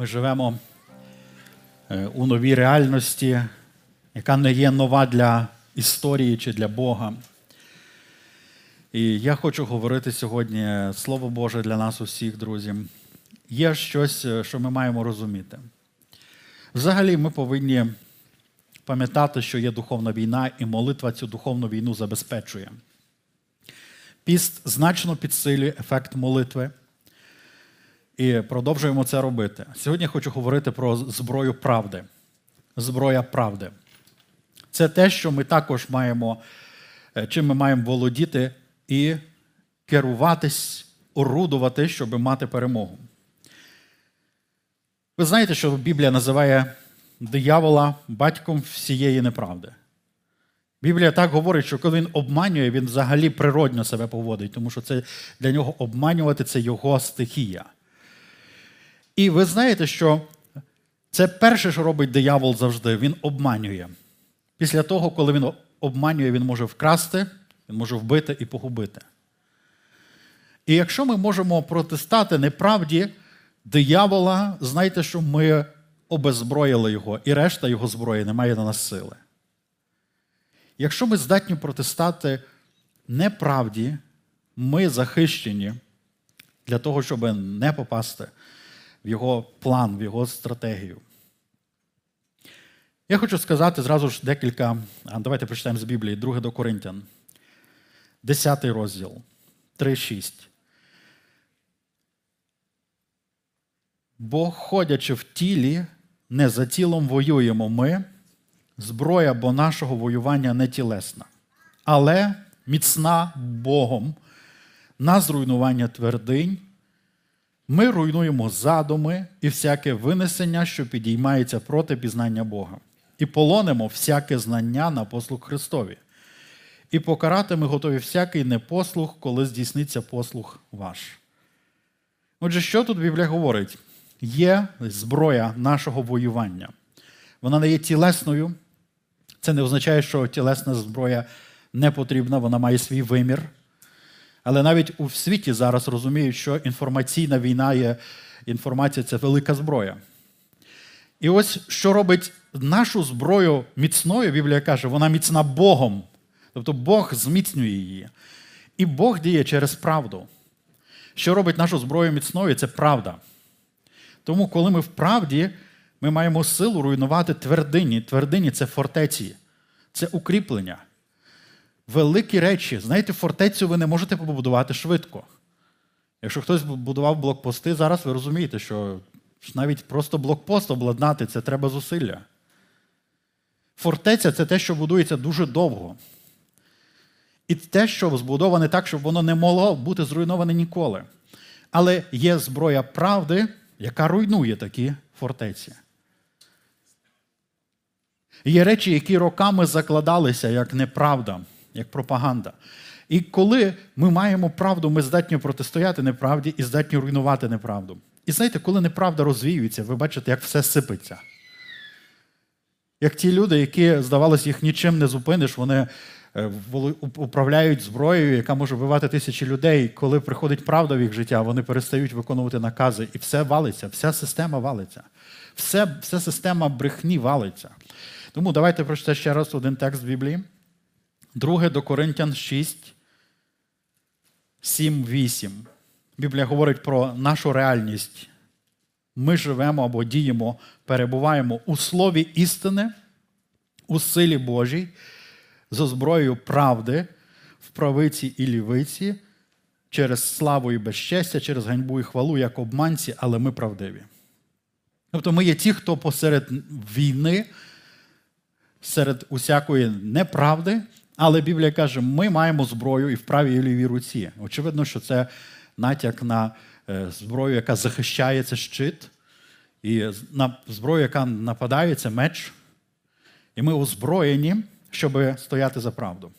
Ми живемо е, у новій реальності, яка не є нова для історії чи для Бога. І я хочу говорити сьогодні Слово Боже для нас усіх, друзі. Є щось, е, що ми маємо розуміти. Взагалі, ми повинні пам'ятати, що є духовна війна, і молитва цю духовну війну забезпечує. Піст значно підсилює ефект молитви. І продовжуємо це робити. Сьогодні я хочу говорити про зброю правди. Зброя правди. Це те, що ми також маємо, е, чим ми маємо володіти і керуватись, орудувати, щоб мати перемогу. Ви знаєте, що Біблія називає диявола батьком всієї неправди. Біблія так говорить, що коли він обманює, він взагалі природньо себе поводить, тому що це для нього обманювати це його стихія. І ви знаєте, що це перше, що робить диявол завжди, він обманює. Після того, коли він обманює, він може вкрасти, він може вбити і погубити. І якщо ми можемо протистати неправді диявола, знайте, що ми обезброїли його, і решта його зброї не має на нас сили. Якщо ми здатні протистати неправді, ми захищені для того, щоб не попасти в його план, в його стратегію. Я хочу сказати зразу ж декілька. Давайте прочитаємо з Біблії, 2 до Коринтян, 10 розділ, 3-6. Бо, ходячи в тілі, не за тілом воюємо ми, зброя бо нашого воювання не тілесна, але міцна Богом на зруйнування твердинь. Ми руйнуємо задуми і всяке винесення, що підіймається проти пізнання Бога, і полонимо всяке знання на послуг Христові. І покарати ми готові всякий непослух, коли здійсниться послух ваш. Отже, що тут Біблія говорить? Є зброя нашого воювання. Вона не є тілесною. Це не означає, що тілесна зброя не потрібна, вона має свій вимір. Але навіть у світі зараз розуміють, що інформаційна війна є, інформація це велика зброя. І ось що робить нашу зброю міцною, Біблія каже, вона міцна Богом. Тобто Бог зміцнює її. І Бог діє через правду. Що робить нашу зброю міцною, це правда. Тому, коли ми в правді, ми маємо силу руйнувати твердині. Твердині це фортеці, це укріплення великі речі. Знаєте, фортецю ви не можете побудувати швидко. Якщо хтось будував блокпости, зараз ви розумієте, що навіть просто блокпост обладнати це треба зусилля. Фортеця це те, що будується дуже довго. І те, що збудоване так, щоб воно не могло бути зруйноване ніколи. Але є зброя правди, яка руйнує такі фортеці. Є речі, які роками закладалися як неправда як пропаганда. І коли ми маємо правду, ми здатні протистояти неправді і здатні руйнувати неправду. І знаєте, коли неправда розвіюється, ви бачите, як все сипеться. Як ті люди, які, здавалось, їх нічим не зупиниш, вони е, управляють зброєю, яка може вбивати тисячі людей. Коли приходить правда в їх життя, вони перестають виконувати накази, і все валиться, вся система валиться. Все, Вся система брехні валиться. Тому давайте прочитаємо ще раз один текст Біблії. Друге до Коринтян 6, 7, 8. Біблія говорить про нашу реальність. Ми живемо або діємо, перебуваємо у слові істини, у силі Божій, зо зброєю правди, в правиці і лівиці, через славу і безчестя, через ганьбу і хвалу, як обманці, але ми правдиві. Тобто ми є ті, хто посеред війни, серед усякої неправди, але Біблія каже, ми маємо зброю і в правій і лівій руці. Очевидно, що це натяк на е, зброю, яка захищає це щит, і на зброю, яка нападає, це меч. І ми озброєні, щоб стояти за правду.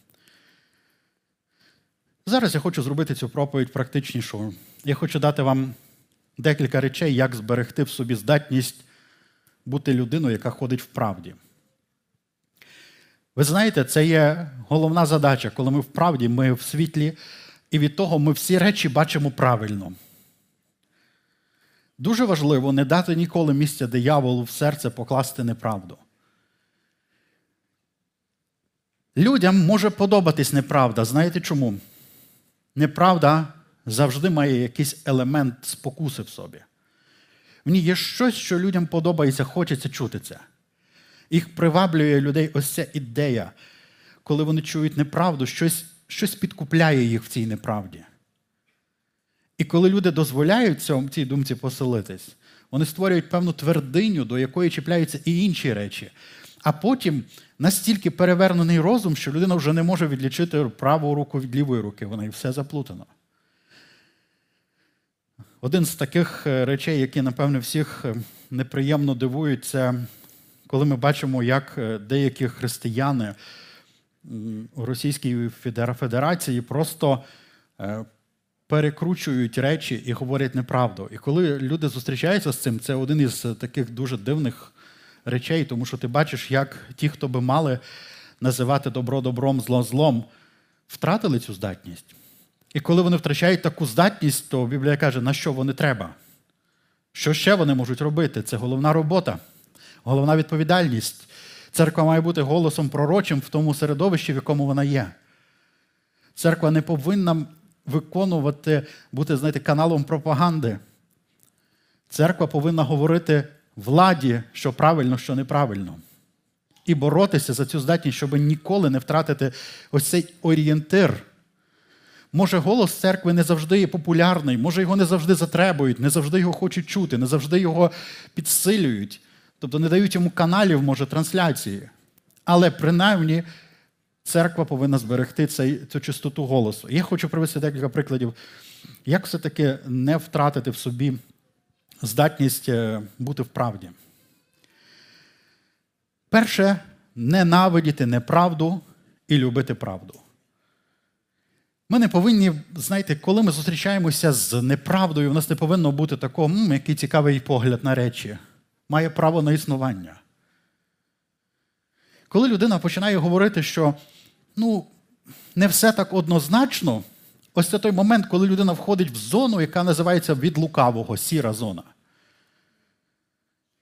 Зараз я хочу зробити цю проповідь практичнішою. Я хочу дати вам декілька речей, як зберегти в собі здатність бути людиною, яка ходить в правді. Ви знаєте, це є головна задача, коли ми в правді, ми в світлі, і від того ми всі речі бачимо правильно. Дуже важливо не дати ніколи місця дияволу в серце покласти неправду. Людям може подобатись неправда. Знаєте чому? Неправда завжди має якийсь елемент спокуси в собі. В ній є щось, що людям подобається, хочеться чути це. Їх приваблює людей ось ця ідея, коли вони чують неправду, щось, щось підкупляє їх в цій неправді. І коли люди дозволяють цьому, цій думці поселитись, вони створюють певну твердиню, до якої чіпляються і інші речі. А потім настільки перевернений розум, що людина вже не може відлічити праву руку від лівої руки, вона і все заплутано. Один з таких е, речей, які, напевне, всіх е, неприємно дивують, це коли ми бачимо, як е, деякі християни у Російській Федерації просто перекручують речі і говорять неправду. І коли люди зустрічаються з цим, це один із таких дуже дивних речей, тому що ти бачиш, як ті, хто би мали називати добро добром, зло злом, втратили цю здатність. І коли вони втрачають таку здатність, то Біблія каже, на що вони треба? Що ще вони можуть робити? Це головна робота, головна відповідальність. Церква має бути голосом пророчим в тому середовищі, в якому вона є. Церква не повинна виконувати, бути, знаєте, каналом пропаганди. Церква повинна говорити владі, що правильно, що неправильно. І боротися за цю здатність, щоб ніколи не втратити ось цей орієнтир. Може, голос церкви не завжди є популярний, може, його не завжди затребують, не завжди його хочуть чути, не завжди його підсилюють. Тобто не дають йому каналів, може, трансляції. Але принаймні церква повинна зберегти цей, цю чистоту голосу. Я хочу привести декілька прикладів, як все-таки не втратити в собі здатність е, бути в правді. Перше, ненавидіти неправду і любити правду. Ми не повинні, знаєте, коли ми зустрічаємося з неправдою, у нас не повинно бути такого, який цікавий погляд на речі, має право на існування. Коли людина починає говорити, що ну, не все так однозначно, ось це той момент, коли людина входить в зону, яка називається від лукавого, сіра зона.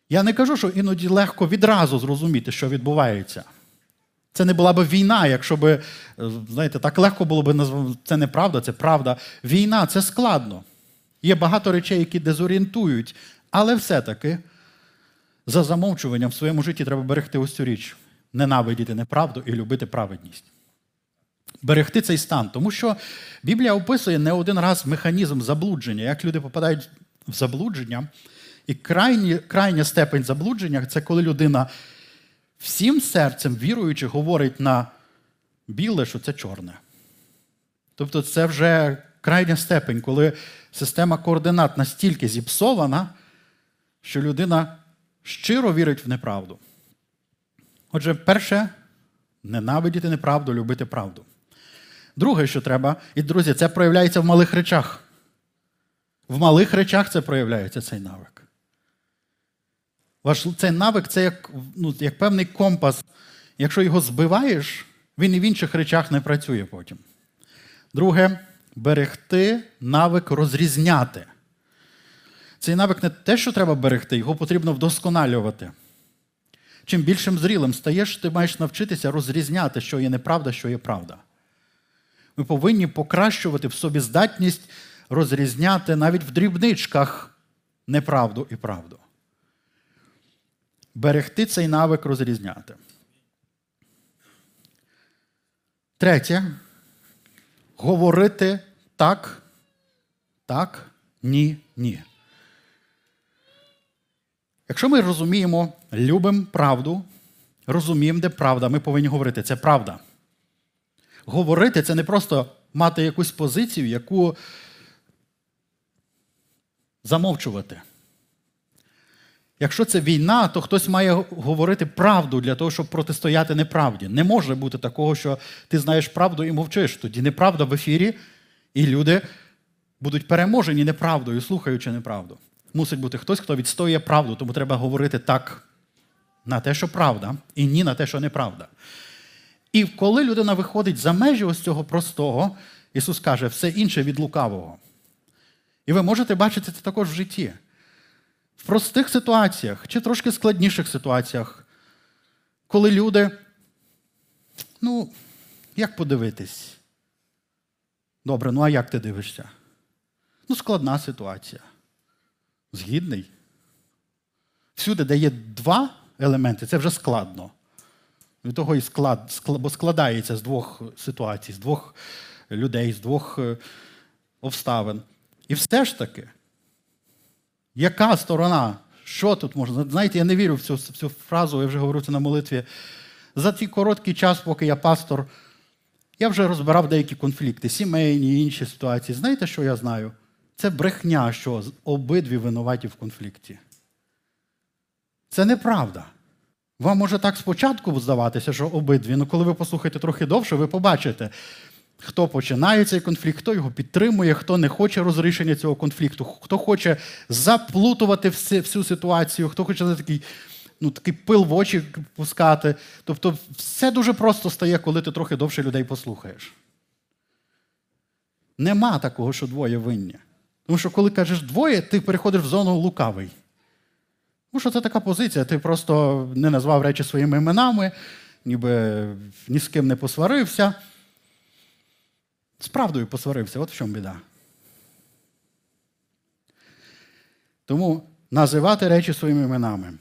Я не кажу, що іноді легко відразу зрозуміти, що відбувається. Це не була б війна, якщо б, е, знаєте, так легко було б назвати, це неправда, це правда. Війна це складно. Є багато речей, які дезорієнтують, але все-таки за замовчуванням в своєму житті треба берегти ось цю річ, ненавидіти неправду і любити праведність. Берегти цей стан. Тому що Біблія описує не один раз механізм заблудження, як люди попадають в заблудження. І крайні, крайня степень заблудження це коли людина всім серцем, віруючи, говорить на біле, що це чорне. Тобто це вже крайня степень, коли система координат настільки зіпсована, що людина щиро вірить в неправду. Отже, перше, ненавидіти неправду, любити правду. Друге, що треба, і друзі, це проявляється в малих речах. В малих речах це проявляється цей навик. Ваш цей навик це як ну, як певний компас. Якщо його збиваєш, він і в інших речах не працює потім. Друге, берегти навик розрізняти. Цей навик не те, що треба берегти, його потрібно вдосконалювати. Чим більшим зрілим стаєш, ти маєш навчитися розрізняти, що є неправда, що є правда. Ми повинні покращувати в собі здатність розрізняти навіть в дрібничках неправду і правду берегти цей навик розрізняти. Третє. Говорити так, так, ні, ні. Якщо ми розуміємо, любимо правду, розуміємо, де правда, ми повинні говорити, це правда. Говорити це не просто мати якусь позицію, яку замовчувати. Якщо це війна, то хтось має говорити правду для того, щоб протистояти неправді. Не може бути такого, що ти знаєш правду і мовчиш. Тоді неправда в ефірі, і люди будуть переможені неправдою, слухаючи неправду. Мусить бути хтось, хто відстоює правду, тому треба говорити так на те, що правда, і ні на те, що неправда. І коли людина виходить за межі ось цього простого, Ісус каже, все інше від лукавого. І ви можете бачити це також в житті. в простих ситуаціях чи трошки складніших ситуаціях, коли люди, ну, як подивитись? Добре, ну а як ти дивишся? Ну, складна ситуація. Згідний. Всюди, де є два елементи, це вже складно. Від того і склад, бо складається з двох ситуацій, з двох людей, з двох е, обставин. І все ж таки, яка сторона? Що тут можна? Знаєте, я не вірю в цю, в цю фразу, я вже говорив це на молитві. За ті короткий час, поки я пастор, я вже розбирав деякі конфлікти, сімейні і інші ситуації. Знаєте, що я знаю? Це брехня, що обидві винуваті в конфлікті. Це неправда. Вам може так спочатку здаватися, що обидві, але коли ви послухаєте трохи довше, ви побачите, хто починає цей конфлікт, хто його підтримує, хто не хоче розрішення цього конфлікту, хто хоче заплутувати всю ситуацію, хто хоче такий ну, такий пил в очі пускати. Тобто, все дуже просто стає, коли ти трохи довше людей послухаєш. Нема такого, що двоє винні. Тому що, коли кажеш двоє, ти переходиш в зону лукавий. Тому що це така позиція, ти просто не назвав речі своїми іменами, ніби ні з ким не посварився. З правдою посварився, от в чому біда. Тому називати речі своїми іменами.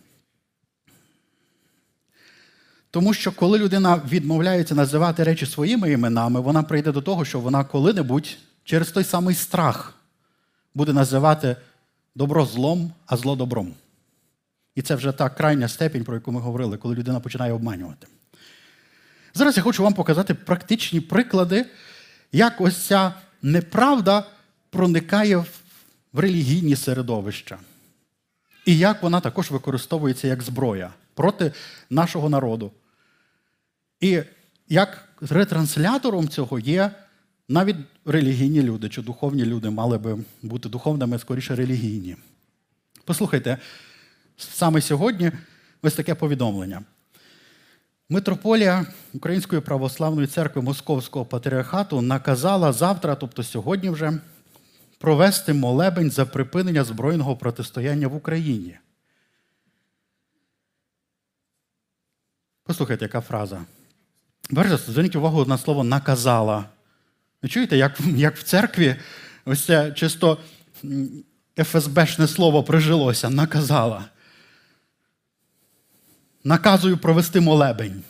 Тому що коли людина відмовляється називати речі своїми іменами, вона прийде до того, що вона коли-небудь через той самий страх буде називати добро злом, а зло добром. І це вже та крайня степінь, про яку ми говорили, коли людина починає обманювати. Зараз я хочу вам показати практичні приклади, як ось ця неправда проникає в релігійні середовища. І як вона також використовується як зброя проти нашого народу. І як ретранслятором цього є навіть релігійні люди чи духовні люди мали би бути духовними, скоріше релігійні. Послухайте, саме сьогодні ось таке повідомлення. Митрополія Української православної церкви Московського патріархату наказала завтра, тобто сьогодні вже, провести молебень за припинення збройного протистояння в Україні. Послухайте, яка фраза. Перше, зверніть увагу на слово наказала. Ви чуєте, як як в церкві ось це чисто ФСБшне слово прижилося, наказала. Наказую провести молебень.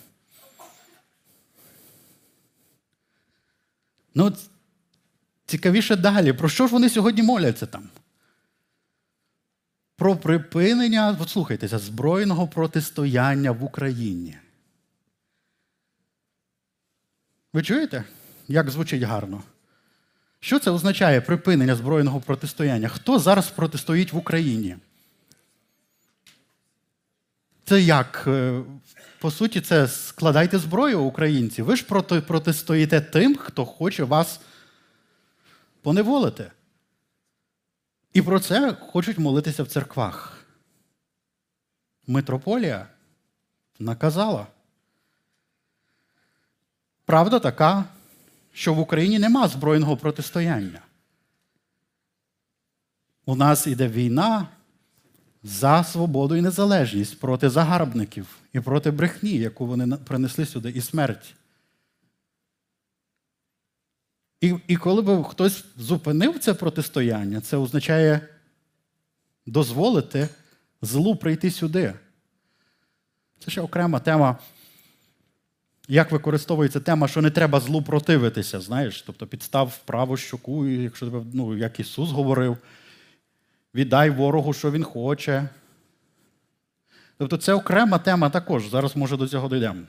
Ну, цікавіше далі. Про що ж вони сьогодні моляться там? Про припинення, от слухайтеся, збройного протистояння в Україні. Ви чуєте, як звучить гарно? Що це означає припинення збройного протистояння? Хто зараз протистоїть в Україні? Це як? Е, по суті, це складайте зброю українці. Ви ж проти, протистоїте тим, хто хоче вас поневолити. І про це хочуть молитися в церквах. Митрополія наказала. Правда така, що в Україні нема збройного протистояння. У нас іде війна за свободу і незалежність проти загарбників і проти брехні, яку вони принесли сюди, і смерть. І і коли б хтось зупинив це протистояння, це означає дозволити злу прийти сюди. Це ще окрема тема як використовується тема, що не треба злу противитися, знаєш, тобто підстав праву щоку, якщо тебе, ну, як Ісус говорив, віддай ворогу, що Він хоче. Тобто це окрема тема також. Зараз, може, до цього дійдемо.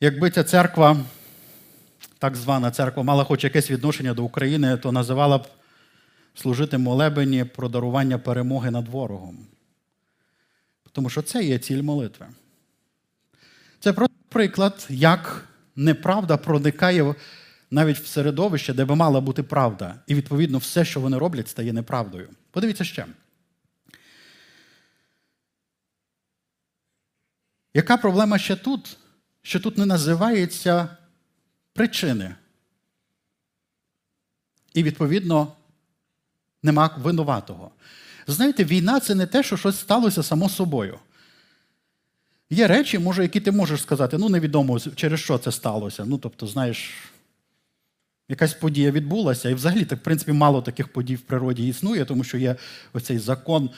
Якби ця церква, так звана церква, мала хоч якесь відношення до України, то називала б служити молебені про дарування перемоги над ворогом. Тому що це є ціль молитви. Це просто приклад, як неправда проникає навіть в середовище, де би мала бути правда. І, відповідно, все, що вони роблять, стає неправдою. Подивіться ще. Яка проблема ще тут? Що тут не називаються причини? І, відповідно, нема винуватого. Знаєте, війна це не те, що щось сталося само собою. Є речі, може, які ти можеш сказати, ну, невідомо, через що це сталося. Ну, тобто, знаєш, якась подія відбулася, і взагалі, так, в принципі, мало таких подій в природі існує, тому що є оцей закон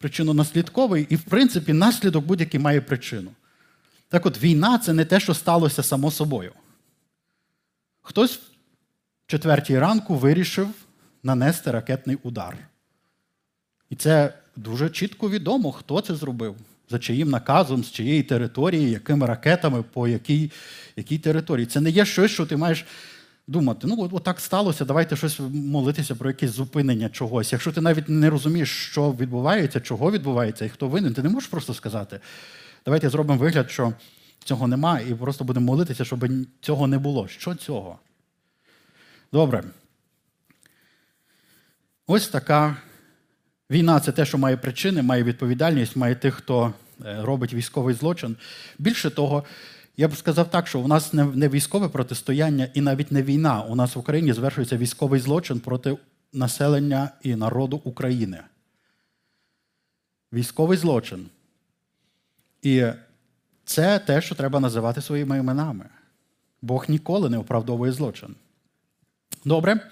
причинно-наслідковий, і, в принципі, наслідок будь-який має причину. Так от, війна це не те, що сталося само собою. Хтось в четвертій ранку вирішив нанести ракетний удар. І це дуже чітко відомо, хто це зробив, за чиїм наказом, з чиєї території, якими ракетами, по якій, якій території. Це не є щось, що ти маєш думати. Ну, от, от так сталося, давайте щось молитися про якесь зупинення чогось. Якщо ти навіть не розумієш, що відбувається, чого відбувається і хто винен, ти не можеш просто сказати. Давайте зробимо вигляд, що цього нема, і просто будемо молитися, щоб цього не було. Що цього? Добре. Ось така війна це те, що має причини, має відповідальність, має тих, хто е, робить військовий злочин. Більше того, я б сказав так, що у нас не військове протистояння і навіть не війна. У нас в Україні звершується військовий злочин проти населення і народу України. Військовий злочин. І це те, що треба називати своїми іменами. Бог ніколи не оправдовує злочин. Добре.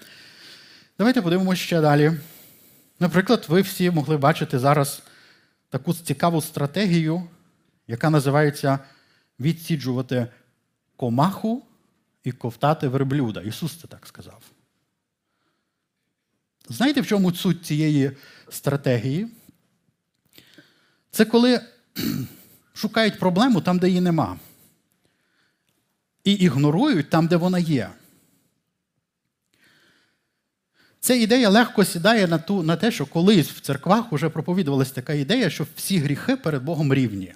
Давайте подивимося ще далі. Наприклад, ви всі могли бачити зараз таку цікаву стратегію, яка називається відсіджувати комаху і ковтати верблюда. Ісус це так сказав. Знаєте, в чому суть цієї стратегії? Це коли шукають проблему там, де її нема. І ігнорують там, де вона є. Ця ідея легко сідає на ту, на те, що колись в церквах вже проповідувалася така ідея, що всі гріхи перед Богом рівні.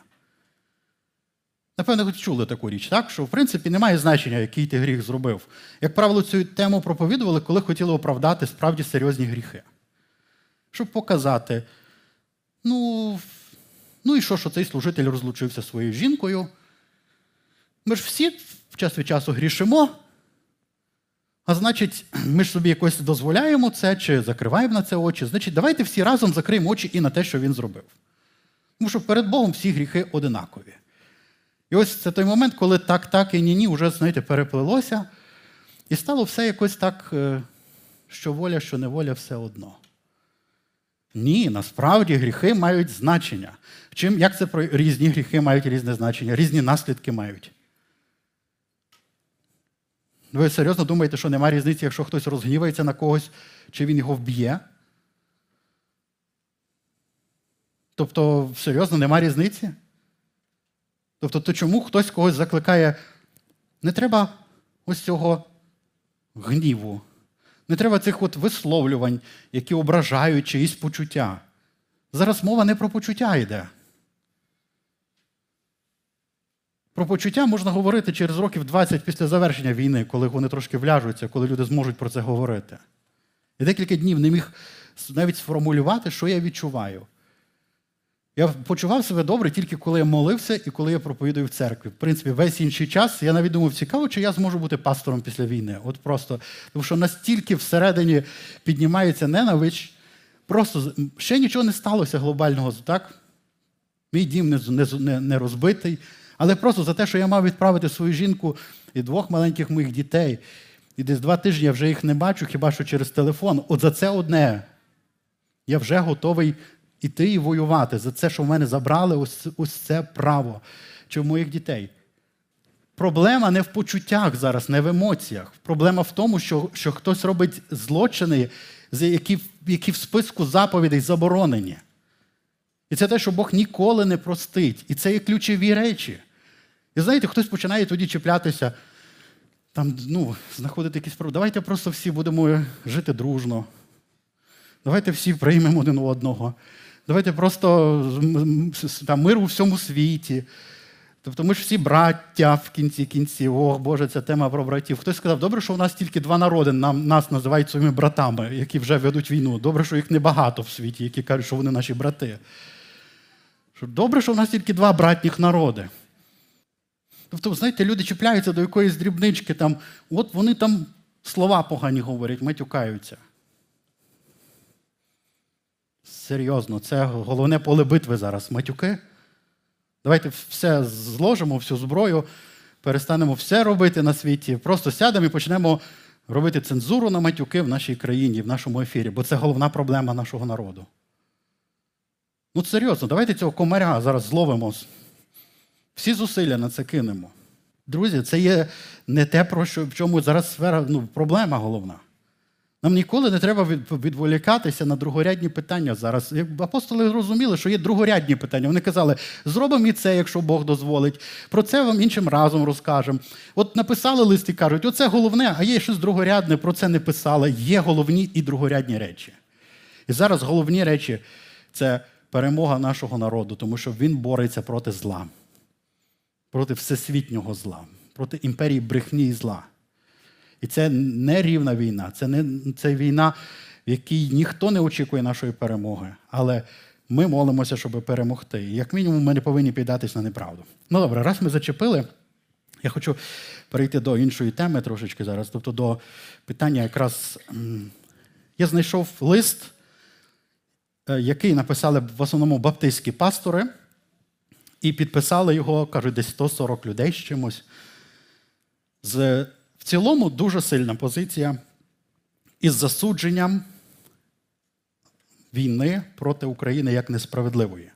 Напевно, ви чули таку річ, так? що в принципі немає значення, який ти гріх зробив. Як правило, цю тему проповідували, коли хотіли оправдати справді серйозні гріхи. Щоб показати, ну, ну і що, що цей служитель розлучився своєю жінкою. Ми ж всі в час від часу грішимо, а значить, ми ж собі якось дозволяємо це чи закриваємо на це очі. Значить, давайте всі разом закриємо очі і на те, що він зробив. Тому що перед Богом всі гріхи одинакові. І ось це той момент, коли так, так і ні-ні вже, знаєте, переплилося, і стало все якось так, е, що воля, що неволя, все одно. Ні, насправді гріхи мають значення. Чим, Як це про різні гріхи мають різне значення, різні наслідки мають? Ви серйозно думаєте, що немає різниці, якщо хтось розгнівається на когось, чи він його вб'є? Тобто, серйозно, нема різниці? Тобто, то чому хтось когось закликає? Не треба ось цього гніву, не треба цих от висловлювань, які ображають чиїсь почуття. Зараз мова не про почуття йде. Про почуття можна говорити через років 20 після завершення війни, коли вони трошки вляжуться, коли люди зможуть про це говорити. І декілька днів не міг навіть сформулювати, що я відчуваю. Я почував себе добре тільки коли я молився і коли я проповідую в церкві. В принципі, весь інший час я навіть думав, цікаво, чи я зможу бути пастором після війни. От просто, Тому що настільки всередині піднімається ненавич, просто ще нічого не сталося глобального. так? Мій дім не, не, не розбитий. Але просто за те, що я мав відправити свою жінку і двох маленьких моїх дітей, і десь два тижні я вже їх не бачу, хіба що через телефон. От за це одне. Я вже готовий іти і воювати за це, що в мене забрали ось, ось це право чи в моїх дітей. Проблема не в почуттях зараз, не в емоціях. Проблема в тому, що що хтось робить злочини, які які в списку заповідей заборонені. І це те, що Бог ніколи не простить. І це є ключові речі. І знаєте, хтось починає тоді чіплятися, там, ну, знаходити якісь проблеми. Давайте просто всі будемо жити дружно. Давайте всі приймемо один одного. Давайте просто там, мир у всьому світі. Тобто ми ж всі браття в кінці кінців. О, Боже, це тема про братів. Хтось сказав, добре, що у нас тільки два народи, нам, нас називають своїми братами, які вже ведуть війну. Добре, що їх небагато в світі, які кажуть, що вони наші брати. Добре, що в нас тільки два братніх народи. Тобто, знаєте, люди чіпляються до якоїсь дрібнички, там, от вони там слова погані говорять, матюкаються. Серйозно, це головне поле битви зараз. Матюки. Давайте все зложимо, всю зброю, перестанемо все робити на світі. Просто сядемо і почнемо робити цензуру на матюки в нашій країні, в нашому ефірі, бо це головна проблема нашого народу. Ну, серйозно, давайте цього комаря зараз зловимо. Всі зусилля на це кинемо. Друзі, це є не те, про що в чому зараз сфера, ну, проблема головна. Нам ніколи не треба відволікатися на другорядні питання зараз. Апостоли розуміли, що є другорядні питання. Вони казали, зробимо і це, якщо Бог дозволить. Про це вам іншим разом розкажемо. От написали лист і кажуть, оце головне, а є щось другорядне, про це не писали. Є головні і другорядні речі. І зараз головні речі це перемога нашого народу, тому що він бореться проти зла, проти всесвітнього зла, проти імперії брехні і зла. І це не рівна війна, це не це війна, в якій ніхто не очікує нашої перемоги. Але ми молимося, щоб перемогти. І як мінімум, ми не повинні піддатись на неправду. Ну добре, раз ми зачепили, я хочу перейти до іншої теми трошечки зараз. Тобто до питання якраз я знайшов лист, е, який написали в основному баптистські пастори, і підписали його, кажуть, десь 140 людей з чимось. з в цілому дуже сильна позиція із засудженням війни проти України як несправедливої.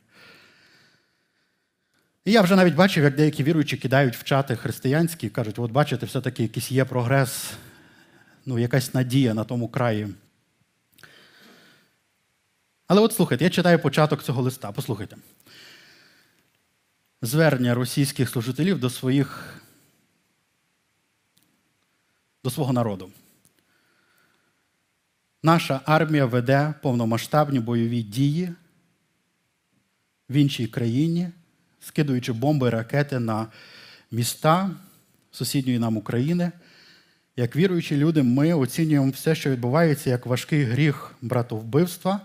І я вже навіть бачив, як деякі віруючі кидають в чати християнські і кажуть, от бачите, все-таки якийсь є прогрес, ну, якась надія на тому краї. Але от слухайте, я читаю початок цього листа. Послухайте. Звернення російських служителів до своїх до свого народу. Наша армія веде повномасштабні бойові дії в іншій країні, скидуючи бомби і ракети на міста сусідньої нам України. Як віруючі люди, ми оцінюємо все, що відбувається, як важкий гріх братовбивства,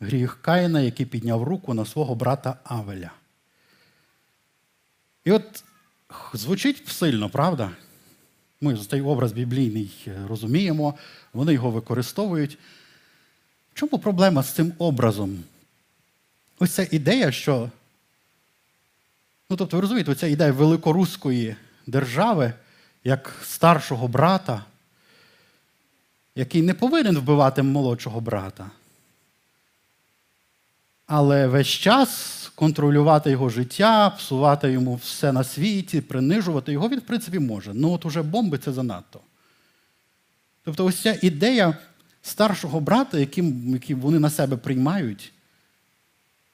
гріх Каїна, який підняв руку на свого брата Авеля. І от звучить сильно, правда? Ми цей образ біблійний е, розуміємо, вони його використовують. Чому проблема з цим образом? Ось ця ідея, що. Ну, тобто, ви розумієте, оця ідея великоруської держави як старшого брата, який не повинен вбивати молодшого брата. Але весь час контролювати його життя, псувати йому все на світі, принижувати його він, в принципі, може. Ну от уже бомби це занадто. Тобто, ось ця ідея старшого брата, яким, яким вони на себе приймають,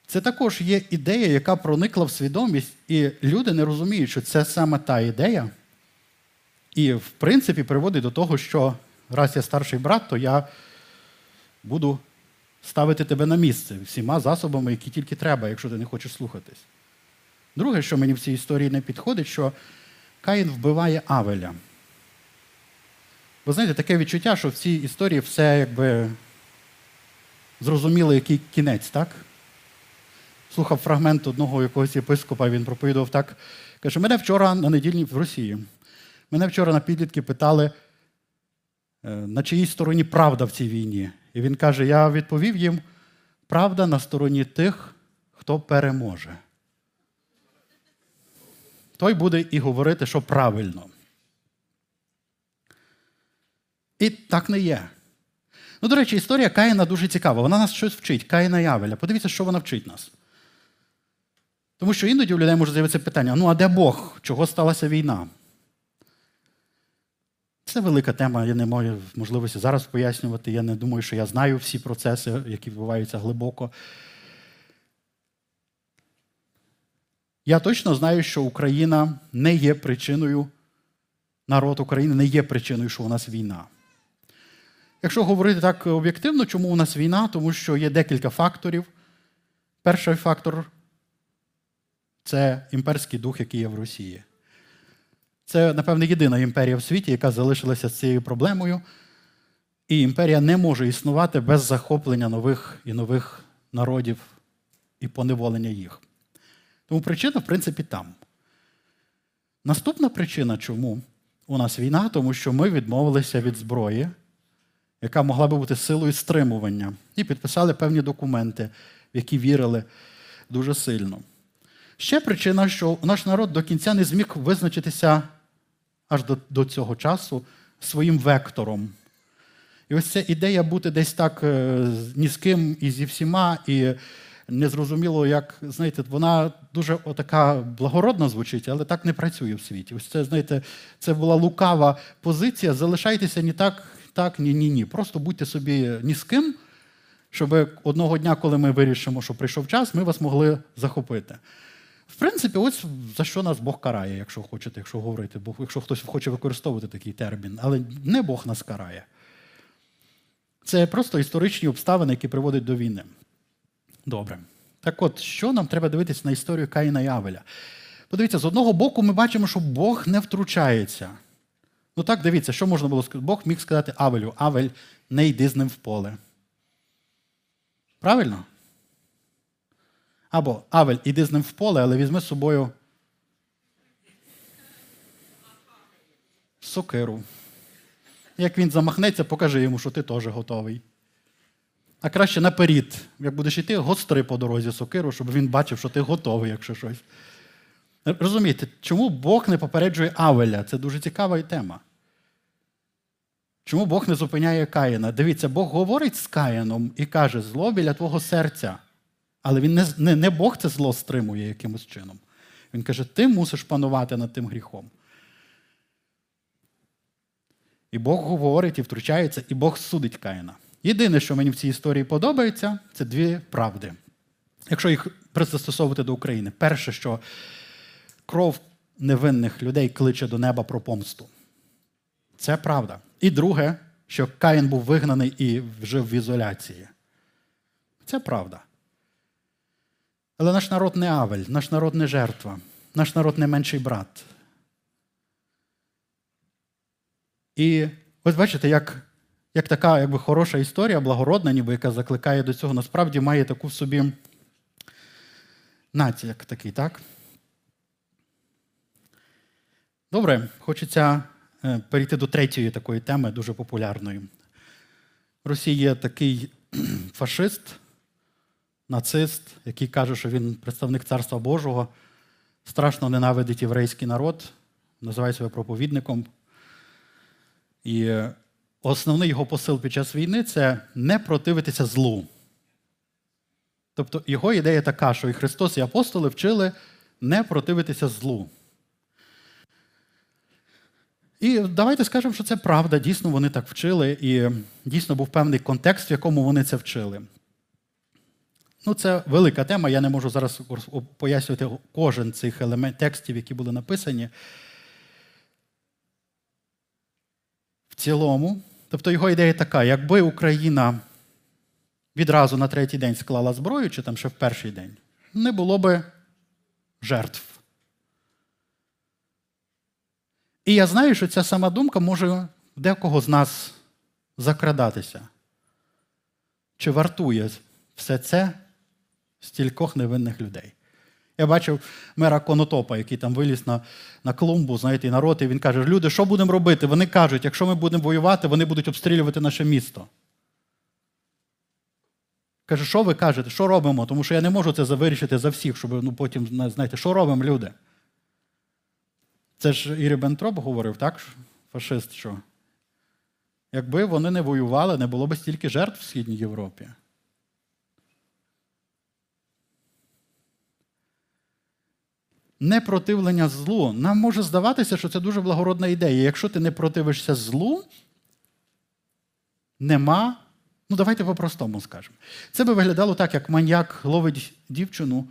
це також є ідея, яка проникла в свідомість, і люди не розуміють, що це саме та ідея. І, в принципі, приводить до того, що раз я старший брат, то я буду ставити тебе на місце всіма засобами, які тільки треба, якщо ти не хочеш слухатись. Друге, що мені в цій історії не підходить, що Каїн вбиває Авеля. Ви знаєте, таке відчуття, що в цій історії все якби зрозуміло, який кінець, так? Слухав фрагмент одного якогось єпископа, він проповідував так. Каже, мене вчора на недільні в Росії. Мене вчора на підлітки питали, е, на чиїй стороні правда в цій війні. І він каже: Я відповів їм, правда на стороні тих, хто переможе. Той буде і говорити, що правильно. І так не є. Ну, до речі, історія Каїна дуже цікава. Вона нас щось вчить. Каїна і Авеля. Подивіться, що вона вчить нас. Тому що іноді у людей може з'явитися питання: ну, а де Бог? Чого сталася війна? Це велика тема, я не маю можливості зараз пояснювати. Я не думаю, що я знаю всі процеси, які відбуваються глибоко. Я точно знаю, що Україна не є причиною, народ України не є причиною, що у нас війна. Якщо говорити так об'єктивно, чому у нас війна? Тому що є декілька факторів. Перший фактор це імперський дух, який є в Росії. Це, напевне, єдина імперія в світі, яка залишилася з цією проблемою. І імперія не може існувати без захоплення нових і нових народів і поневолення їх. Тому причина, в принципі, там. Наступна причина, чому у нас війна, тому що ми відмовилися від зброї, яка могла би бути силою стримування, і підписали певні документи, в які вірили дуже сильно. Ще причина, що наш народ до кінця не зміг визначитися аж до, до цього часу своїм вектором. І ось ця ідея бути десь так е, ні з ким і зі всіма, і незрозуміло, як, знаєте, вона дуже така благородна звучить, але так не працює в світі. Ось це, знаєте, це була лукава позиція. Залишайтеся ні так, так, ні, ні, ні. Просто будьте собі ні з ким, щоб одного дня, коли ми вирішимо, що прийшов час, ми вас могли захопити. В принципі, ось за що нас Бог карає, якщо хочете, якщо говорити, бо якщо хтось хоче використовувати такий термін, але не Бог нас карає. Це просто історичні обставини, які приводять до війни. Добре. Так от, що нам треба дивитися на історію Каїна і Авеля? Подивіться, з одного боку, ми бачимо, що Бог не втручається. Ну так, дивіться, що можна було сказати? Бог міг сказати Авелю, Авель, не йди з ним в поле. Правильно? Або Авель, іди з ним в поле, але візьми з собою сокиру. Як він замахнеться, покажи йому, що ти теж готовий. А краще наперед, як будеш йти, гостри по дорозі сокиру, щоб він бачив, що ти готовий, якщо щось. Розумієте, чому Бог не попереджує Авеля? Це дуже цікава тема. Чому Бог не зупиняє Каїна? Дивіться, Бог говорить з Каїном і каже, зло біля твого серця. Але він не, не, не Бог це зло стримує якимось чином. Він каже, ти мусиш панувати над тим гріхом. І Бог говорить і втручається, і Бог судить Каїна. Єдине, що мені в цій історії подобається, це дві правди. Якщо їх пристосовувати до України. Перше, що кров невинних людей кличе до неба про помсту. Це правда. І друге, що Каїн був вигнаний і жив в ізоляції. Це правда. Але наш народ не Авель, наш народ не жертва, наш народ не менший брат. І ось бачите, як як така якби, хороша історія, благородна, ніби яка закликає до цього, насправді має таку в собі натяк такий, так? Добре, хочеться е, перейти до третьої такої теми, дуже популярної. В Росії є такий фашист, нацист, який каже, що він представник Царства Божого, страшно ненавидить єврейський народ, називає себе проповідником. І основний його посил під час війни це не противитися злу. Тобто його ідея така, що і Христос, і апостоли вчили не противитися злу. І давайте скажемо, що це правда, дійсно вони так вчили, і дійсно був певний контекст, в якому вони це вчили. Ну, це велика тема, я не можу зараз пояснювати кожен цих елемент текстів, які були написані. В цілому, тобто його ідея така: якби Україна відразу на третій день склала зброю, чи там ще в перший день, не було би жертв. І я знаю, що ця сама думка може декого з нас закрадатися. Чи вартує все це стількох невинних людей? Я бачив мера Конотопа, який там виліз на на клумбу, знаєте, і народ, і він каже: люди, що будемо робити? Вони кажуть, якщо ми будемо воювати, вони будуть обстрілювати наше місто. Каже, що ви кажете, що робимо? Тому що я не можу це вирішити за всіх, щоб ну, потім, знаєте, що робимо, люди? Це ж і Ріббентроп говорив, так? Фашист, що якби вони не воювали, не було б стільки жертв в Східній Європі. Непротивлення злу. Нам може здаватися, що це дуже благородна ідея. Якщо ти не противишся злу, нема. Ну, давайте по-простому скажемо. Це би виглядало так, як маньяк ловить дівчину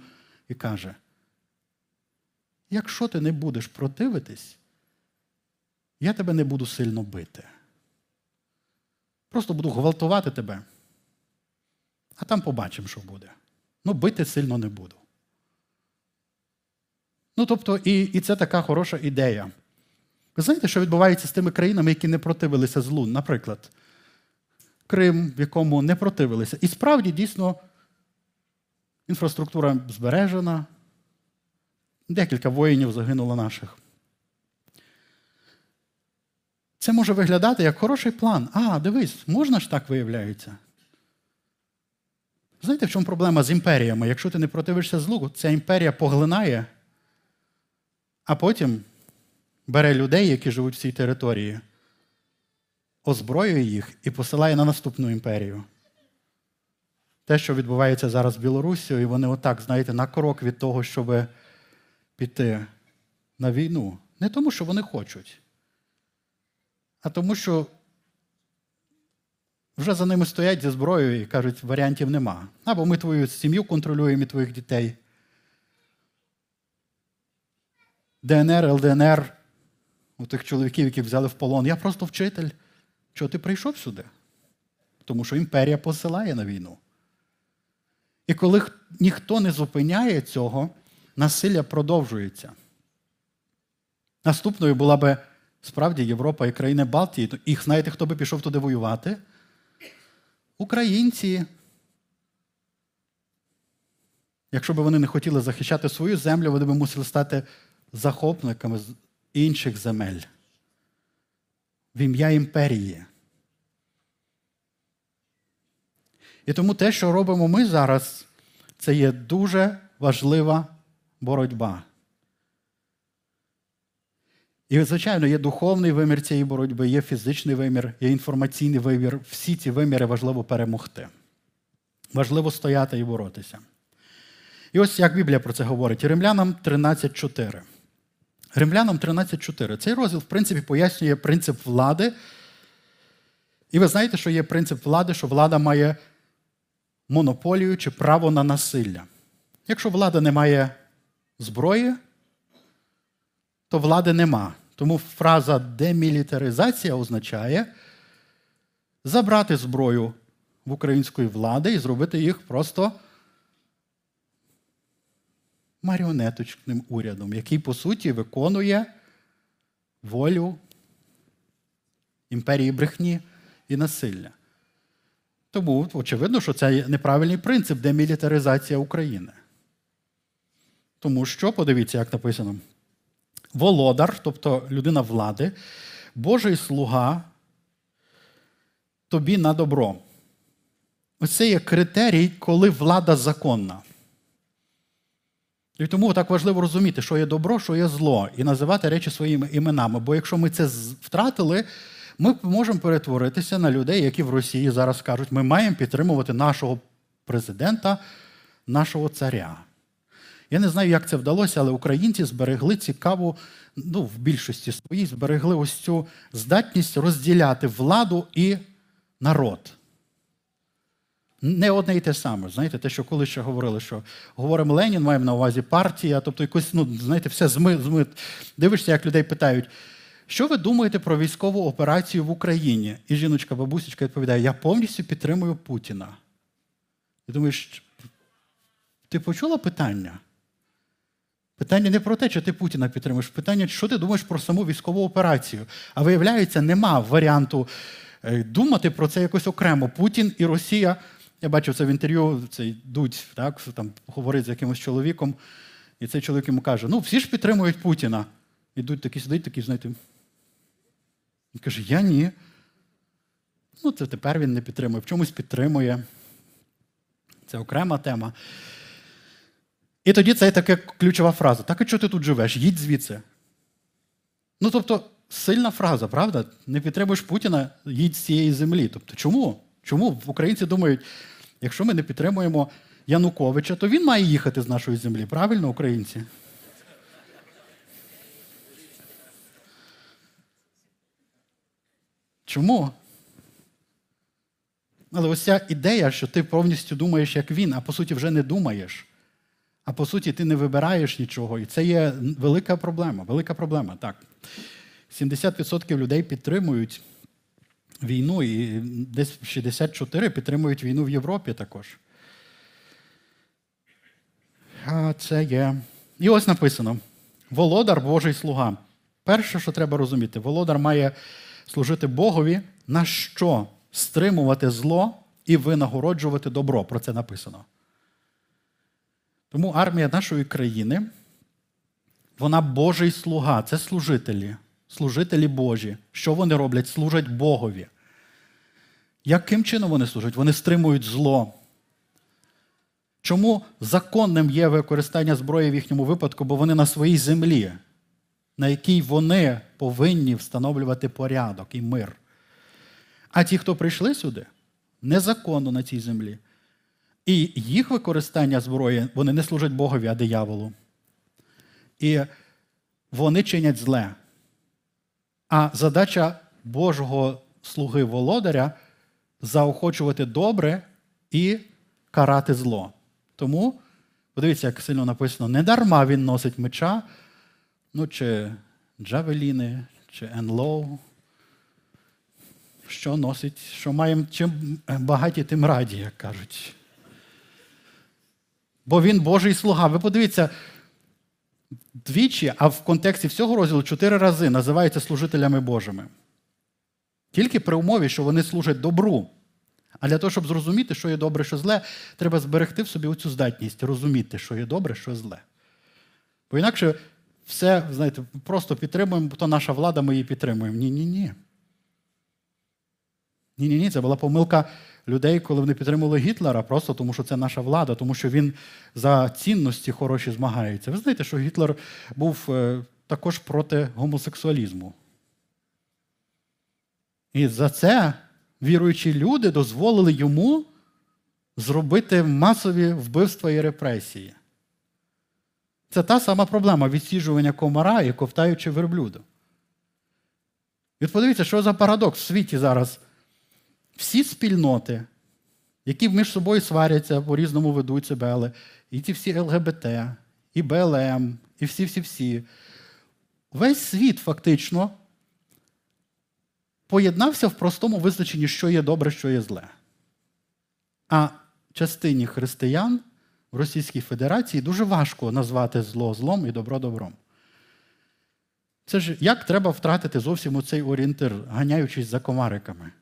і каже: якщо ти не будеш противитись, я тебе не буду сильно бити. Просто буду гвалтувати тебе. А там побачимо, що буде. Ну, бити сильно не буду. Ну, тобто, і, і це така хороша ідея. Ви знаєте, що відбувається з тими країнами, які не противилися злу? Наприклад, Крим, в якому не противилися. І справді, дійсно, інфраструктура збережена, Декілька воїнів загинуло наших. Це може виглядати як хороший план. А, дивись, можна ж так виявляється. Знаєте, в чому проблема з імперіями? Якщо ти не противишся злу, ця імперія поглинає, а потім бере людей, які живуть в цій території, озброює їх і посилає на наступну імперію. Те, що відбувається зараз з Білоруссю, і вони отак, знаєте, на крок від того, щоб піти на війну. Не тому, що вони хочуть, а тому, що вже за ними стоять зі зброєю і кажуть, варіантів нема. Або ми твою сім'ю контролюємо і твоїх дітей. ДНР, ЛДНР, у тих чоловіків, яких взяли в полон. Я просто вчитель. Чого ти прийшов сюди? Тому що імперія посилає на війну. І коли ніхто не зупиняє цього, насилля продовжується. Наступною була би справді Європа і країни Балтії. І знаєте, хто би пішов туди воювати? Українці. Якщо б вони не хотіли захищати свою землю, вони б мусили стати захопниками інших земель. В ім'я імперії. І тому те, що робимо ми зараз, це є дуже важлива боротьба. І, звичайно, є духовний вимір цієї боротьби, є фізичний вимір, є інформаційний вимір. Всі ці виміри важливо перемогти. Важливо стояти і боротися. І ось як Біблія про це говорить. Римлянам 13.4. Римлянам 13.4. Цей розділ, в принципі, пояснює принцип влади. І ви знаєте, що є принцип влади, що влада має монополію чи право на насилля. Якщо влада не має зброї, то влади нема. Тому фраза демілітаризація означає забрати зброю в української влади і зробити їх просто маріонеточним урядом, який, по суті, виконує волю імперії брехні і насилля. Тому очевидно, що це неправильний принцип демілітаризація України. Тому що, подивіться, як написано: володар, тобто людина влади, Божий слуга тобі на добро. Ось це є критерій, коли влада законна. І тому так важливо розуміти, що є добро, що є зло, і називати речі своїми іменами. Бо якщо ми це втратили, ми можемо перетворитися на людей, які в Росії зараз кажуть, ми маємо підтримувати нашого президента, нашого царя. Я не знаю, як це вдалося, але українці зберегли цікаву, ну, в більшості своїй зберегли ось цю здатність розділяти владу і народ. Не одне і те саме. Знаєте, те, що коли ще говорили, що говоримо Ленін, маємо на увазі партія, тобто якось, ну, знаєте, все змит, змит. Дивишся, як людей питають, що ви думаєте про військову операцію в Україні? І жіночка, бабусечка відповідає: Я повністю підтримую Путіна. І думаєш, ти почула питання? Питання не про те, чи ти Путіна підтримуєш, питання, що ти думаєш про саму військову операцію. А виявляється, нема варіанту е, думати про це якось окремо. Путін і Росія. Я бачив це в інтерв'ю, цей Дудь, так, там говорить з якимось чоловіком, і цей чоловік йому каже: ну, всі ж підтримують Путіна. І Дудь такий сидить, такий, знаєте. Він каже, я ні. Ну, це тепер він не підтримує, в чомусь підтримує. Це окрема тема. І тоді це така ключова фраза. Так і що ти тут живеш? Їдь звідси. Ну, тобто, сильна фраза, правда? Не підтримуєш Путіна, їдь з цієї землі. Тобто, чому? Чому українці думають, якщо ми не підтримуємо Януковича, то він має їхати з нашої землі, правильно, українці? Чому? Але ось ця ідея, що ти повністю думаєш, як він, а по суті вже не думаєш. А по суті, ти не вибираєш нічого. І це є велика проблема. Велика проблема, так. 70% людей підтримують війну, і десь 64% підтримують війну в Європі також. А це є. І ось написано: Володар Божий слуга. Перше, що треба розуміти, володар має служити Богові, на що стримувати зло і винагороджувати добро. Про це написано. Тому армія нашої країни, вона Божий слуга, це служителі. Служителі Божі. Що вони роблять? Служать Богові. Яким чином вони служать? Вони стримують зло. Чому законним є використання зброї в їхньому випадку, бо вони на своїй землі, на якій вони повинні встановлювати порядок і мир. А ті, хто прийшли сюди, незаконно на цій землі. І їх використання зброї, вони не служать Богові, а дияволу. І вони чинять зле. А задача Божого слуги володаря заохочувати добре і карати зло. Тому, подивіться, як сильно написано, не дарма він носить меча, ну, чи джавеліни, чи енлоу. Що носить, що маємо чим багаті, тим раді, як кажуть. Бо він Божий слуга. Ви подивіться, двічі, а в контексті всього розділу чотири рази називаються служителями Божими. Тільки при умові, що вони служать добру. А для того, щоб зрозуміти, що є добре, що зле, треба зберегти в собі оцю здатність, розуміти, що є добре, що зле. Бо інакше все, знаєте, просто підтримуємо, бо то наша влада, ми її підтримуємо. Ні-ні-ні. Ні-ні, ні це була помилка людей, коли вони підтримували Гітлера, просто тому що це наша влада, тому що він за цінності хороші змагається. Ви знаєте, що Гітлер був е, також проти гомосексуалізму. І за це віруючі люди дозволили йому зробити масові вбивства і репресії. Це та сама проблема відсіжування комара і ковтаючи верблюду. Від подивіться, що за парадокс в світі зараз. Всі спільноти, які між собою сваряться, по-різному ведуть себе, але і ті всі ЛГБТ, і БЛМ, і всі-всі-всі. Весь світ фактично поєднався в простому визначенні, що є добре, що є зле. А частині християн в Російській Федерації дуже важко назвати зло злом і добро добром. Це ж як треба втратити зовсім оцей орієнтир, ганяючись за комариками?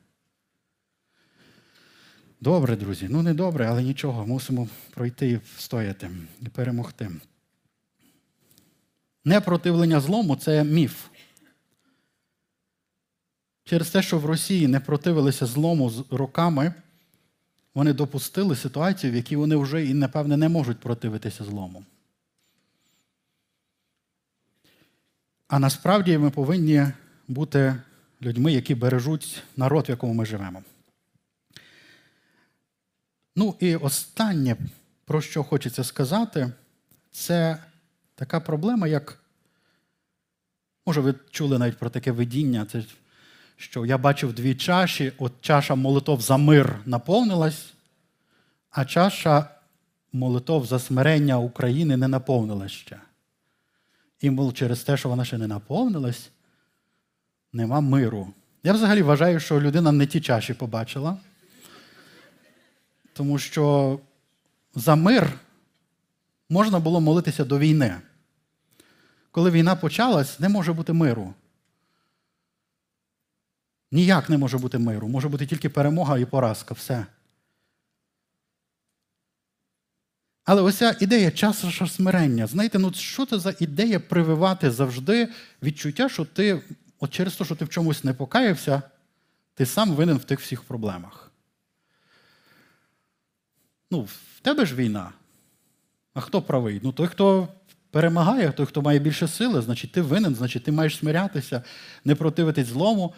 Добре, друзі. Ну не добре, але нічого. Мусимо пройти і встояти і перемогти. Непротивлення злому це міф. Через те, що в Росії не противилися злому з роками, вони допустили ситуацію, в якій вони вже і, напевне, не можуть противитися злому. А насправді ми повинні бути людьми, які бережуть народ, в якому ми живемо. Ну і останнє, про що хочеться сказати, це така проблема, як, може, ви чули навіть про таке видіння, це що я бачив дві чаші, от чаша молитов за мир наповнилась, а чаша молитов за смирення України не наповнилась ще. І, мол, через те, що вона ще не наповнилась, нема миру. Я взагалі вважаю, що людина не ті чаші побачила. Тому що за мир можна було молитися до війни. Коли війна почалась, не може бути миру. Ніяк не може бути миру. Може бути тільки перемога і поразка. Все. Але ось ця ідея часу смирення. Знаєте, ну що це за ідея прививати завжди відчуття, що ти, от через те, що ти в чомусь не покаявся, ти сам винен в тих всіх проблемах. Ну, в тебе ж війна. А хто правий? Ну той, хто перемагає, той, хто має більше сили, значить ти винен, значить ти маєш смирятися, не противитись злому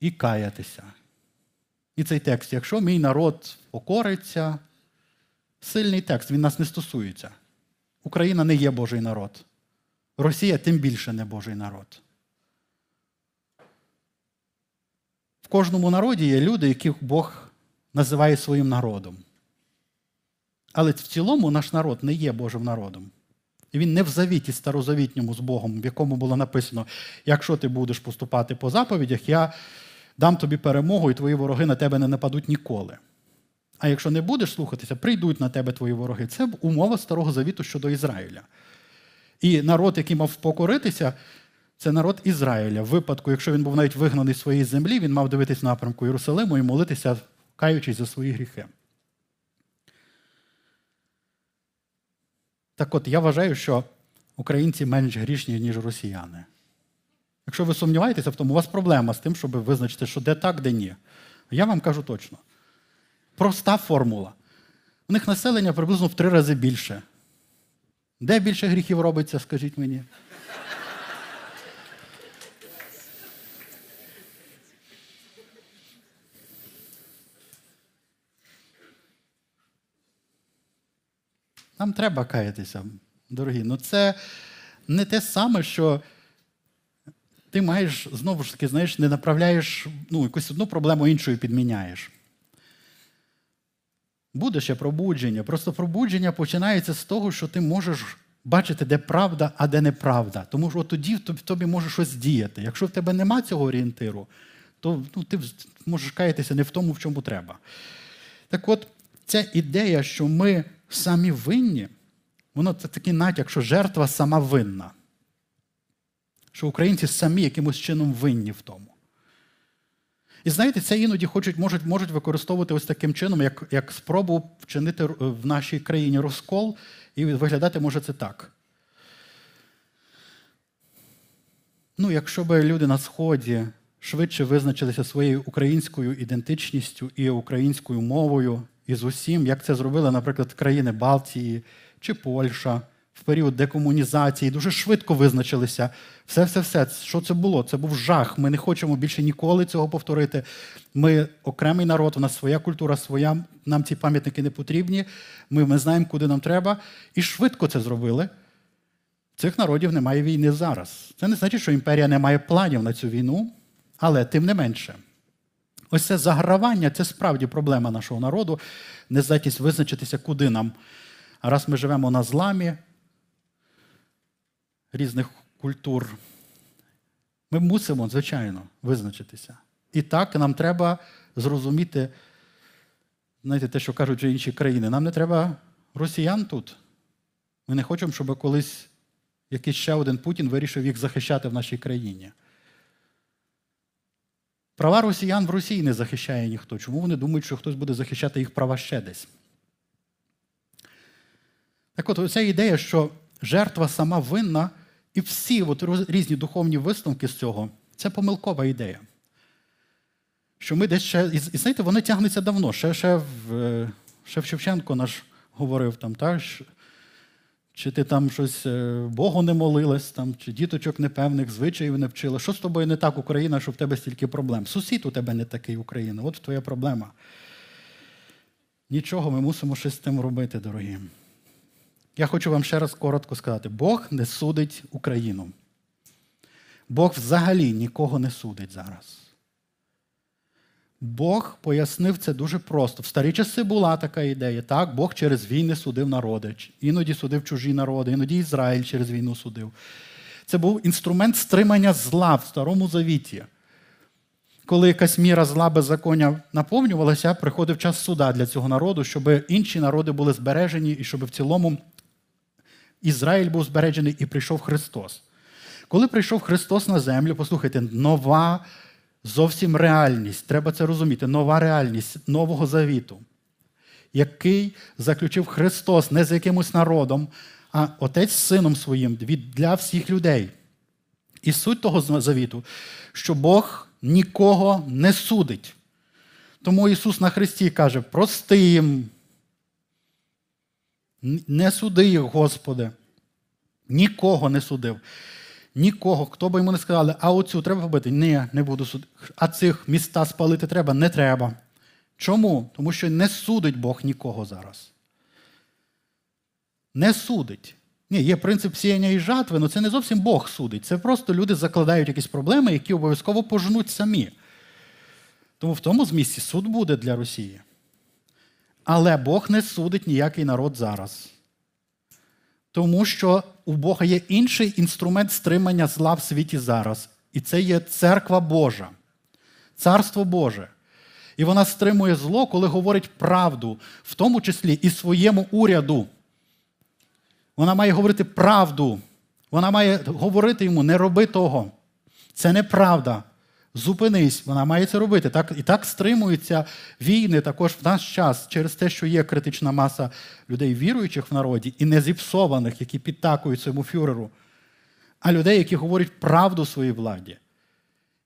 і каятися. І цей текст, якщо мій народ покориться, сильний текст, він нас не стосується. Україна не є Божий народ. Росія тим більше не Божий народ. В кожному народі є люди, яких Бог називає своїм народом. Але в цілому наш народ не є Божим народом. І він не в завіті старозавітньому з Богом, в якому було написано: якщо ти будеш поступати по заповідях, я дам тобі перемогу, і твої вороги на тебе не нападуть ніколи. А якщо не будеш слухатися, прийдуть на тебе твої вороги. Це умова старого завіту щодо Ізраїля. І народ, який мав покоритися, це народ Ізраїля. В випадку, якщо він був навіть вигнаний з своєї землі, він мав дивитись напрямку Єрусалиму і молитися, каючись за свої гріхи. Так от я вважаю, що українці менш грішні, ніж росіяни. Якщо ви сумніваєтеся в тому, у вас проблема з тим, щоб визначити, що де так, де ні. Я вам кажу точно. Проста формула. У них населення приблизно в три рази більше. Де більше гріхів робиться, скажіть мені? Нам треба каятися, дорогі. Ну це не те саме, що ти маєш, знову ж таки, знаєш, не направляєш ну, якусь одну проблему іншою підміняєш. Буде ще пробудження. Просто пробудження починається з того, що ти можеш бачити, де правда, а де неправда. Тому що тоді в тобі може щось діяти. Якщо в тебе нема цього орієнтиру, то ну, ти можеш каятися не в тому, в чому треба. Так от, ця ідея, що ми самі винні, воно це такий натяк, що жертва сама винна. Що українці самі якимось чином винні в тому. І знаєте, це іноді хочуть, можуть можуть використовувати ось таким чином, як як спробу вчинити в нашій країні розкол, і виглядати може це так. Ну, якщо б люди на Сході швидше визначилися своєю українською ідентичністю і українською мовою, і з усім, як це зробили, наприклад, країни Балтії чи Польща в період декомунізації, дуже швидко визначилися. Все-все-все, що це було? Це був жах. Ми не хочемо більше ніколи цього повторити. Ми окремий народ, у нас своя культура, своя, нам ці пам'ятники не потрібні. Ми, ми знаємо, куди нам треба. І швидко це зробили. Цих народів немає війни зараз. Це не значить, що імперія не має планів на цю війну, але тим не менше. Ось це загравання це справді проблема нашого народу, нездатність визначитися, куди нам. А раз ми живемо на зламі різних культур, ми мусимо, звичайно, визначитися. І так нам треба зрозуміти, знаєте, те, що кажуть вже інші країни, нам не треба росіян тут. Ми не хочемо, щоб колись якийсь ще один Путін вирішив їх захищати в нашій країні. Права росіян в Росії не захищає ніхто. Чому вони думають, що хтось буде захищати їх права ще десь? Так от, оця ідея, що жертва сама винна, і всі от різні духовні висновки з цього це помилкова ідея. Що ми десь ще, І знаєте, вони тягнуться давно. Ще ще, в, ще в Шевченко наш говорив там, так, чи ти там щось е, Богу не молилась, там, чи діточок непевних, звичаїв не вчила. Що з тобою не так, Україна, що в тебе стільки проблем? Сусід у тебе не такий Україна. От твоя проблема. Нічого, ми мусимо щось з тим робити, дорогі. Я хочу вам ще раз коротко сказати: Бог не судить Україну. Бог взагалі нікого не судить зараз. Бог пояснив це дуже просто. В старі часи була така ідея. Так, Бог через війни судив народи, іноді судив чужі народи, іноді Ізраїль через війну судив. Це був інструмент стримання зла в Старому Завіті. Коли якась міра зла беззаконня наповнювалася, приходив час суда для цього народу, щоб інші народи були збережені і щоб в цілому Ізраїль був збережений і прийшов Христос. Коли прийшов Христос на землю, послухайте, нова зовсім реальність. Треба це розуміти. Нова реальність Нового Завіту, який заключив Христос не з якимось народом, а Отець з Сином Своїм для всіх людей. І суть того завіту, що Бог нікого не судить. Тому Ісус на Христі каже: прости їм, не суди їх, Господи. Нікого не судив. Нікого, хто би йому не сказали, а оцю треба побити? Ні, не буду судити. А цих міста спалити треба? Не треба. Чому? Тому що не судить Бог нікого зараз. Не судить. Ні, є принцип сіяння і жатви, але це не зовсім Бог судить. Це просто люди закладають якісь проблеми, які обов'язково пожнуть самі. Тому в тому змісті суд буде для Росії. Але Бог не судить ніякий народ зараз. Тому що у Бога є інший інструмент стримання зла в світі зараз. І це є церква Божа, царство Боже. І вона стримує зло, коли говорить правду, в тому числі і своєму уряду. Вона має говорити правду. Вона має говорити йому, не роби того. Це неправда. Зупинись, вона має це робити. Так, І так стримуються війни також в наш час через те, що є критична маса людей, віруючих в народі, і не зіпсованих, які підтакують цьому фюреру. а людей, які говорять правду своїй владі,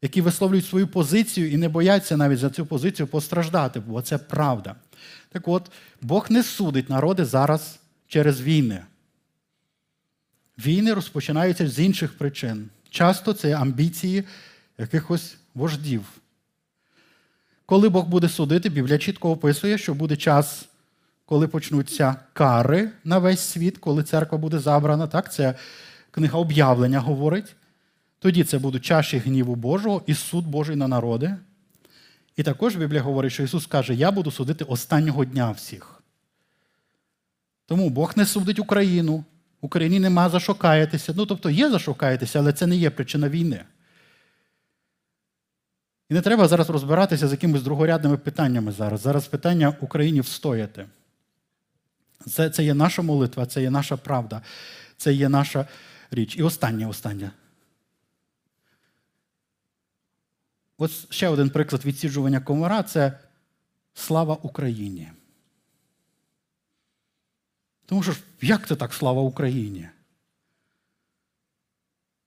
які висловлюють свою позицію і не бояться навіть за цю позицію постраждати, бо це правда. Так от, Бог не судить народи зараз через війни. Війни розпочинаються з інших причин. Часто це амбіції якихось вождів. Коли Бог буде судити, Біблія чітко описує, що буде час, коли почнуться кари на весь світ, коли церква буде забрана. Так, Це книга об'явлення говорить. Тоді це будуть чаші гніву Божого і суд Божий на народи. І також Біблія говорить, що Ісус каже, я буду судити останнього дня всіх. Тому Бог не судить Україну. Україні нема за що каятися. Ну, тобто є за що каятися, але це не є причина війни. І не треба зараз розбиратися з якимись другорядними питаннями зараз. Зараз питання Україні встояти. Це, це є наша молитва, це є наша правда, це є наша річ. І останнє, останнє. Ось ще один приклад відсіджування комара це слава Україні. Тому що як це так слава Україні?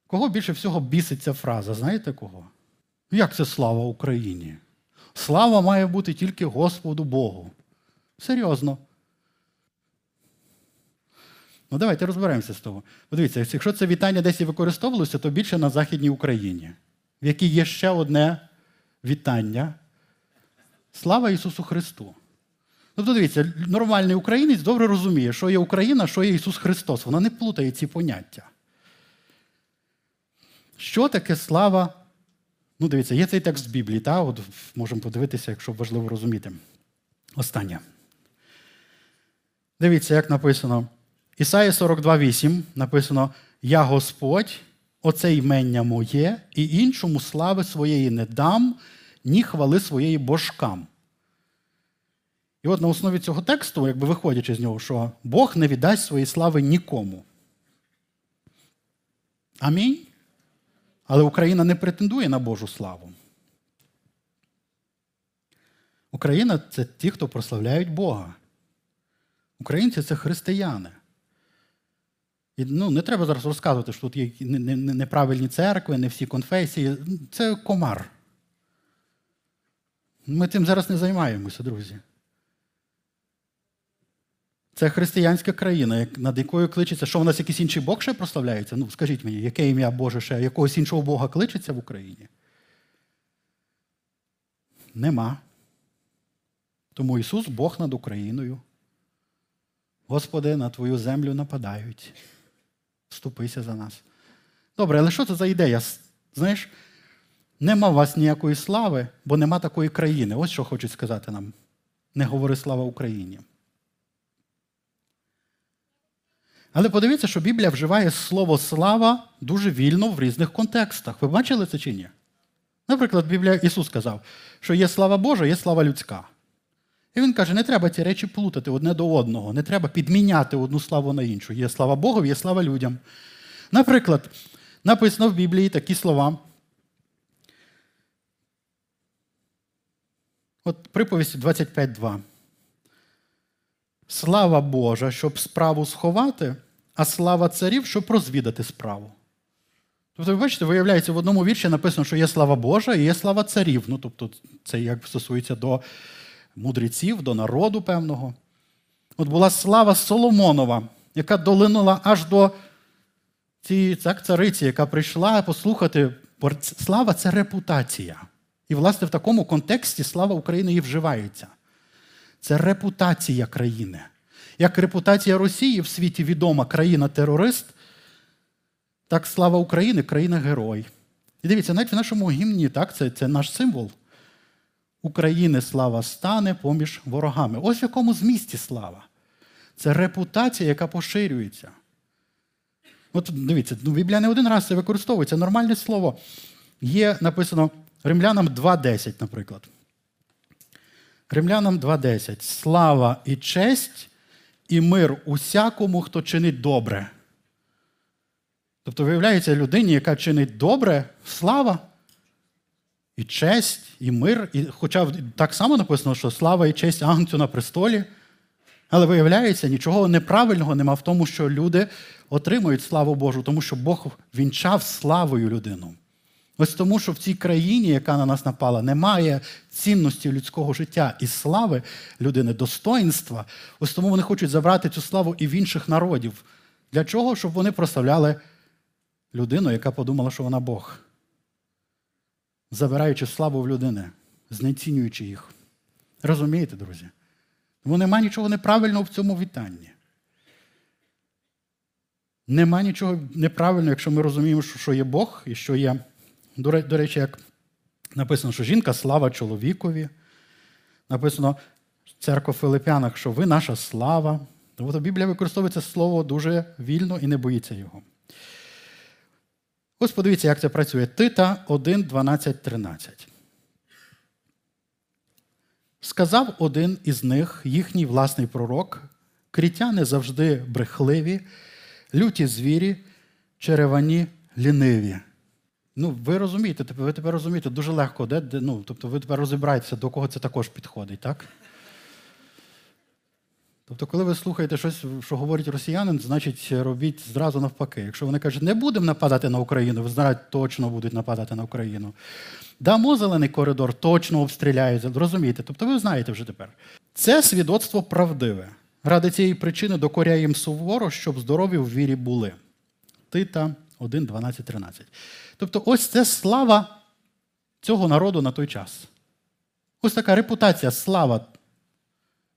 Кого більше всього бісить ця фраза? Знаєте кого? Як це слава Україні? Слава має бути тільки Господу Богу. Серйозно. Ну, давайте розберемося з того. Подивіться, якщо це вітання десь і використовувалося, то більше на Західній Україні, в якій є ще одне вітання. Слава Ісусу Христу! Тобто, дивіться, нормальний українець добре розуміє, що є Україна, що є Ісус Христос. Вона не плутає ці поняття. Що таке слава? Ну, дивіться, є цей текст з Біблії, та? От можемо подивитися, якщо важливо розуміти. Останнє. Дивіться, як написано. Ісаї 42,8 написано: Я Господь, оце ймення моє, і іншому слави своєї не дам, ні хвали своєї божкам. І от на основі цього тексту, якби виходячи з нього, що Бог не віддасть своєї слави нікому. Амінь. Але Україна не претендує на Божу славу. Україна це ті, хто прославляють Бога. Українці це християни. І ну, Не треба зараз розказувати, що тут є неправильні церкви, не всі конфесії. Це комар. Ми цим зараз не займаємося, друзі. Це християнська країна, над якою кличеться, що у нас якийсь інший Бог ще прославляється? Ну, скажіть мені, яке ім'я Боже ще, якогось іншого Бога кличеться в Україні? Нема. Тому Ісус Бог над Україною. Господи, на Твою землю нападають. Вступися за нас. Добре, але що це за ідея? Знаєш, нема у вас ніякої слави, бо нема такої країни. Ось що хочуть сказати нам. Не говори слава Україні. Але подивіться, що Біблія вживає слово слава дуже вільно в різних контекстах. Ви бачили це чи ні? Наприклад, Біблія Ісус сказав, що є слава Божа, є слава людська. І він каже, не треба ці речі плутати одне до одного, не треба підміняти одну славу на іншу. Є слава Богу, є слава людям. Наприклад, написано в Біблії такі слова. От приповісті 25.2. Слава Божа, щоб справу сховати, а слава царів, щоб розвідати справу. Тобто, ви бачите, виявляється, в одному вірші написано, що є слава Божа і є слава царів. Ну, тобто, це як стосується до мудреців, до народу певного. От була слава Соломонова, яка долинула аж до цієї так, цариці, яка прийшла послухати. Слава це репутація. І, власне, в такому контексті слава України і вживається. Це репутація країни. Як репутація Росії в світі відома країна-терорист, так слава України країна-герой. І дивіться, навіть в нашому гімні, так, це, це наш символ. України слава стане поміж ворогами. Ось в якому змісті слава. Це репутація, яка поширюється. От дивіться, ну, Біблія не один раз це використовується. Нормальне слово. Є написано Римлянам 2.10, наприклад. Римлянам 2.10. Слава і честь, і мир усякому, хто чинить добре. Тобто, виявляється, людині, яка чинить добре, слава і честь, і мир. І, Хоча так само написано, що слава і честь Агнцю на престолі. Але виявляється, нічого неправильного нема в тому, що люди отримують славу Божу, тому що Бог вінчав славою людину. Ось тому, що в цій країні, яка на нас напала, немає цінності людського життя і слави людини, достоїнства. Ось тому вони хочуть забрати цю славу і в інших народів. Для чого? Щоб вони прославляли людину, яка подумала, що вона Бог, забираючи славу в людини, знецінюючи їх. Розумієте, друзі? Тому нема нічого неправильного в цьому вітанні. Нема нічого неправильного, якщо ми розуміємо, що є Бог і що є. До речі, як написано, що жінка слава чоловікові. Написано в церкві Филип'янах, що ви наша слава. Тобто Біблія використовує це слово дуже вільно і не боїться його. Ось подивіться, як це працює. Тита 1, 12, 13. Сказав один із них, їхній власний пророк, крітяни завжди брехливі, люті звірі, черевані ліниві. Ну, ви розумієте, ви тепер розумієте, дуже легко, де, де, ну, тобто ви тепер розібраєтеся, до кого це також підходить, так? Тобто, коли ви слухаєте щось, що говорить росіянин, значить робіть зразу навпаки. Якщо вони кажуть, не будемо нападати на Україну, ви знаєте, точно будуть нападати на Україну. Дамо зелений коридор, точно обстріляють. Розумієте? Тобто ви знаєте вже тепер. Це свідоцтво правдиве. Ради цієї причини докоряє їм суворо, щоб здорові в вірі були. Тита 1, 12, 13. Тобто, ось це слава цього народу на той час. Ось така репутація, слава.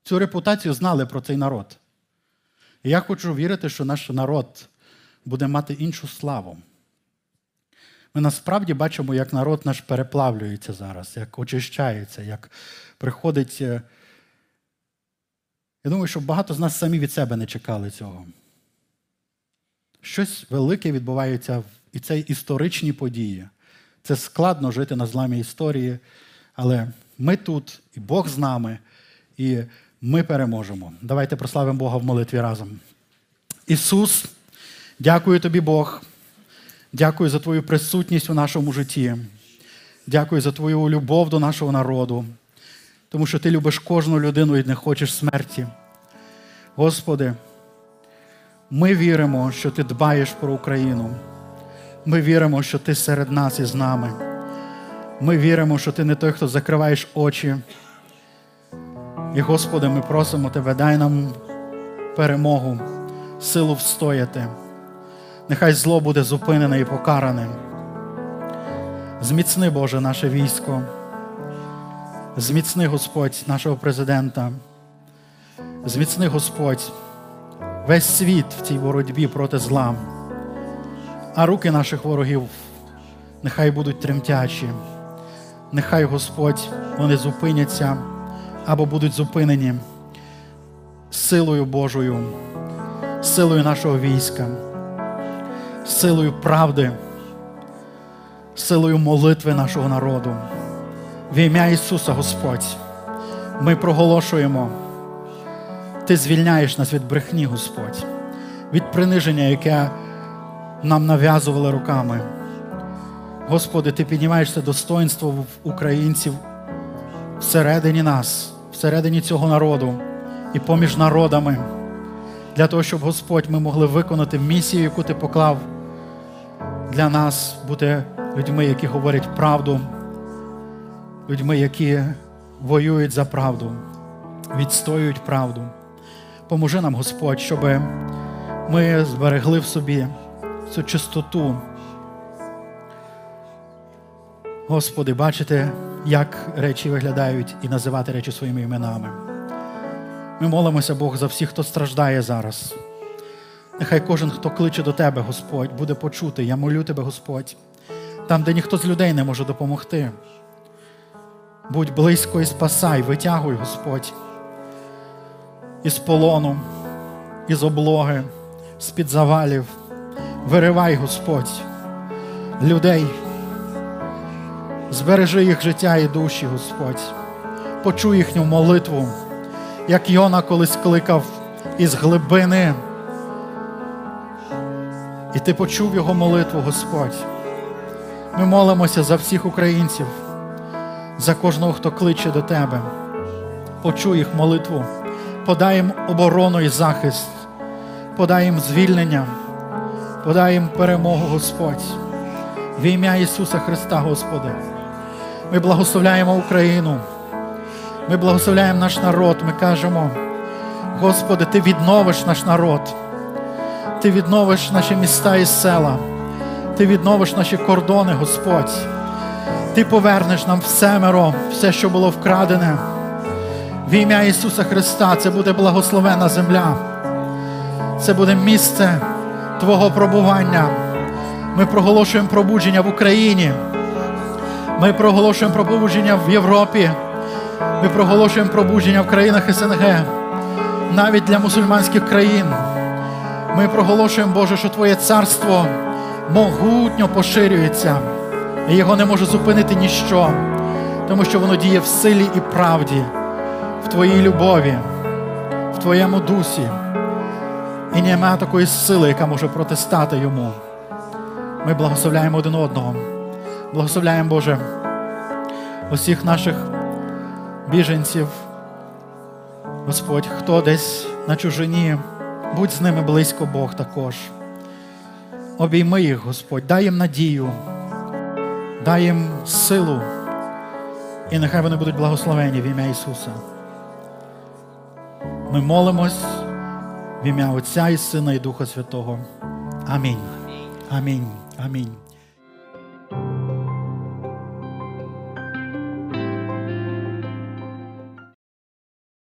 Цю репутацію знали про цей народ. І я хочу вірити, що наш народ буде мати іншу славу. Ми насправді бачимо, як народ наш переплавлюється зараз, як очищається, як приходить. Е, я думаю, що багато з нас самі від себе не чекали цього. Щось велике відбувається і це історичні події. Це складно жити на зламі історії, але ми тут, і Бог з нами, і ми переможемо. Давайте прославимо Бога в молитві разом. Ісус, дякую тобі, Бог. Дякую за Твою присутність у нашому житті. Дякую за Твою любов до нашого народу, тому що Ти любиш кожну людину і не хочеш смерті. Господи, ми віримо, що Ти дбаєш про Україну. Ми віримо, що Ти серед нас і з нами. Ми віримо, що Ти не той, хто закриваєш очі. І, Господи, ми просимо Тебе, дай нам перемогу, силу встояти. Нехай зло буде зупинене і покаране. Зміцни, Боже, наше військо. Зміцни Господь нашого президента. Зміцни Господь весь світ в цій боротьбі проти зла а руки наших ворогів нехай будуть тремтячі. Нехай Господь вони зупиняться або будуть зупинені силою Божою, силою нашого війська, силою правди, силою молитви нашого народу. В ім'я Ісуса Господь, ми проголошуємо, Ти звільняєш нас від брехні, Господь, від приниження, яке нам нав'язували руками. Господи, Ти піднімаєш це достоинство в українців всередині нас, всередині цього народу і поміж народами, для того, щоб Господь ми могли виконати місію, яку Ти поклав для нас, бути людьми, які говорять правду, людьми, які воюють за правду, відстоюють правду. Поможи нам, Господь, щоб ми зберегли в собі цю чистоту. Господи, бачите, як речі виглядають і називати речі своїми іменами. Ми молимося, Бог, за всіх, хто страждає зараз. Нехай кожен, хто кличе до Тебе, Господь, буде почути. Я молю Тебе, Господь, там, де ніхто з людей не може допомогти. Будь близько і спасай, витягуй, Господь, із полону, із облоги, з-під завалів. Виривай, Господь, людей, збережи їх життя і душі, Господь, почуй їхню молитву, як Йона колись кликав із глибини. І ти почув його молитву, Господь. Ми молимося за всіх українців, за кожного, хто кличе до Тебе. Почуй їх молитву, Подай їм оборону і захист, подай їм звільнення, подай їм перемогу, Господь. В ім'я Ісуса Христа, Господи. Ми благословляємо Україну. Ми благословляємо наш народ. Ми кажемо, Господи, Ти відновиш наш народ. Ти відновиш наші міста і села. Ти відновиш наші кордони, Господь. Ти повернеш нам все миро, все, що було вкрадене. В ім'я Ісуса Христа це буде благословена земля. Це буде місце Твого пробування. Ми проголошуємо пробудження в Україні. Ми проголошуємо пробудження в Європі. Ми проголошуємо пробудження в країнах СНГ, навіть для мусульманських країн. Ми проголошуємо, Боже, що Твоє царство могутньо поширюється, і його не може зупинити ніщо, тому що воно діє в силі і правді, в Твоїй любові, в Твоєму дусі. І немає такої сили, яка може протистати йому. Ми благословляємо один одного. Благословляємо, Боже, усіх наших біженців. Господь, хто десь на чужині, будь з ними близько Бог також. Обійми їх, Господь, дай їм надію, дай їм силу, і нехай вони будуть благословені в ім'я Ісуса. Ми молимось в ім'я Отця і Сина і Духа Святого. Амінь. Амінь. Амінь.